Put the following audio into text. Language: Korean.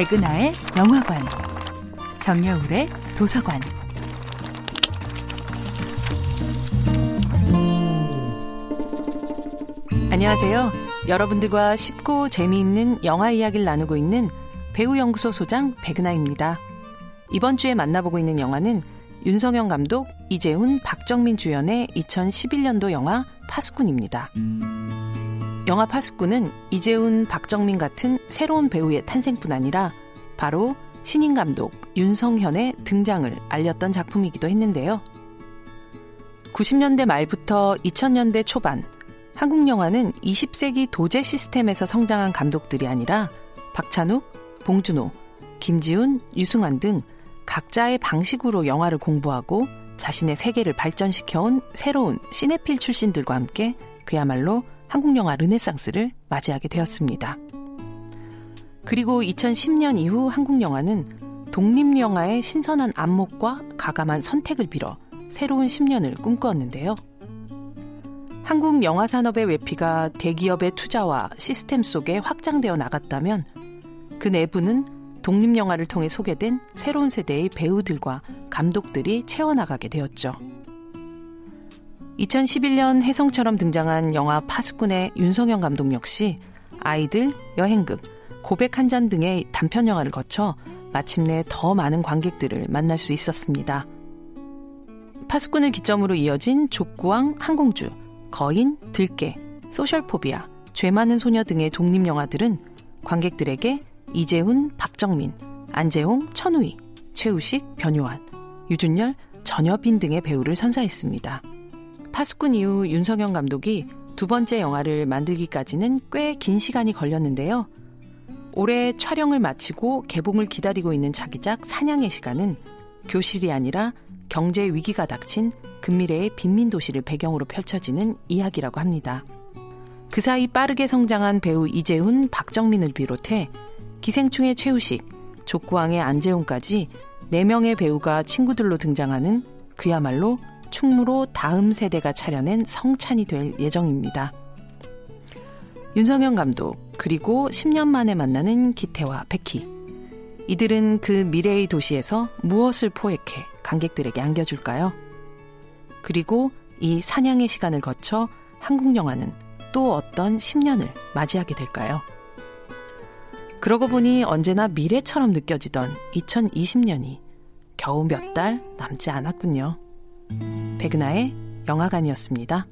백은하의 영화관, 정여울의 도서관. 안녕하세요. 여러분들과 쉽고 재미있는 영화 이야기를 나누고 있는 배우연구소 소장 백은하입니다. 이번 주에 만나보고 있는 영화는 윤성현 감독, 이재훈, 박정민 주연의 2011년도 영화 파수꾼입니다. 영화 파수꾼은 이재훈, 박정민 같은 새로운 배우의 탄생뿐 아니라 바로 신인 감독 윤성현의 등장을 알렸던 작품이기도 했는데요. 90년대 말부터 2000년대 초반 한국 영화는 20세기 도제 시스템에서 성장한 감독들이 아니라 박찬욱, 봉준호, 김지훈, 유승환 등 각자의 방식으로 영화를 공부하고 자신의 세계를 발전시켜온 새로운 시네필 출신들과 함께 그야말로 한국 영화 르네상스를 맞이하게 되었습니다. 그리고 2010년 이후 한국 영화는 독립 영화의 신선한 안목과 가감한 선택을 빌어 새로운 10년을 꿈꾸었는데요. 한국 영화 산업의 외피가 대기업의 투자와 시스템 속에 확장되어 나갔다면 그 내부는 독립 영화를 통해 소개된 새로운 세대의 배우들과 감독들이 채워나가게 되었죠. 2011년 혜성처럼 등장한 영화 파수꾼의 윤성현 감독 역시 아이들, 여행극, 고백 한 잔 등의 단편 영화를 거쳐 마침내 더 많은 관객들을 만날 수 있었습니다. 파수꾼을 기점으로 이어진 족구왕 항공주, 거인, 들깨, 소셜포비아, 죄 많은 소녀 등의 독립 영화들은 관객들에게 이재훈, 박정민, 안재홍, 천우희, 최우식, 변요한, 유준열, 전여빈 등의 배우를 선사했습니다. 파수꾼 이후 윤석영 감독이 두 번째 영화를 만들기까지는 꽤 긴 시간이 걸렸는데요. 올해 촬영을 마치고 개봉을 기다리고 있는 자기작 사냥의 시간은 교실이 아니라 경제 위기가 닥친 근미래의 빈민 도시를 배경으로 펼쳐지는 이야기라고 합니다. 그 사이 빠르게 성장한 배우 이재훈, 박정민을 비롯해 기생충의 최우식, 족구왕의 안재훈까지 4명의 배우가 친구들로 등장하는 그야말로 충무로 다음 세대가 차려낸 성찬이 될 예정입니다. 윤성현 감독, 그리고 10년 만에 만나는 기태와 백희. 이들은 그 미래의 도시에서 무엇을 포획해 관객들에게 안겨줄까요? 그리고 이 사냥의 시간을 거쳐 한국 영화는 또 어떤 10년을 맞이하게 될까요? 그러고 보니 언제나 미래처럼 느껴지던 2020년이 겨우 몇 달 남지 않았군요. 백은하의 영화관이었습니다.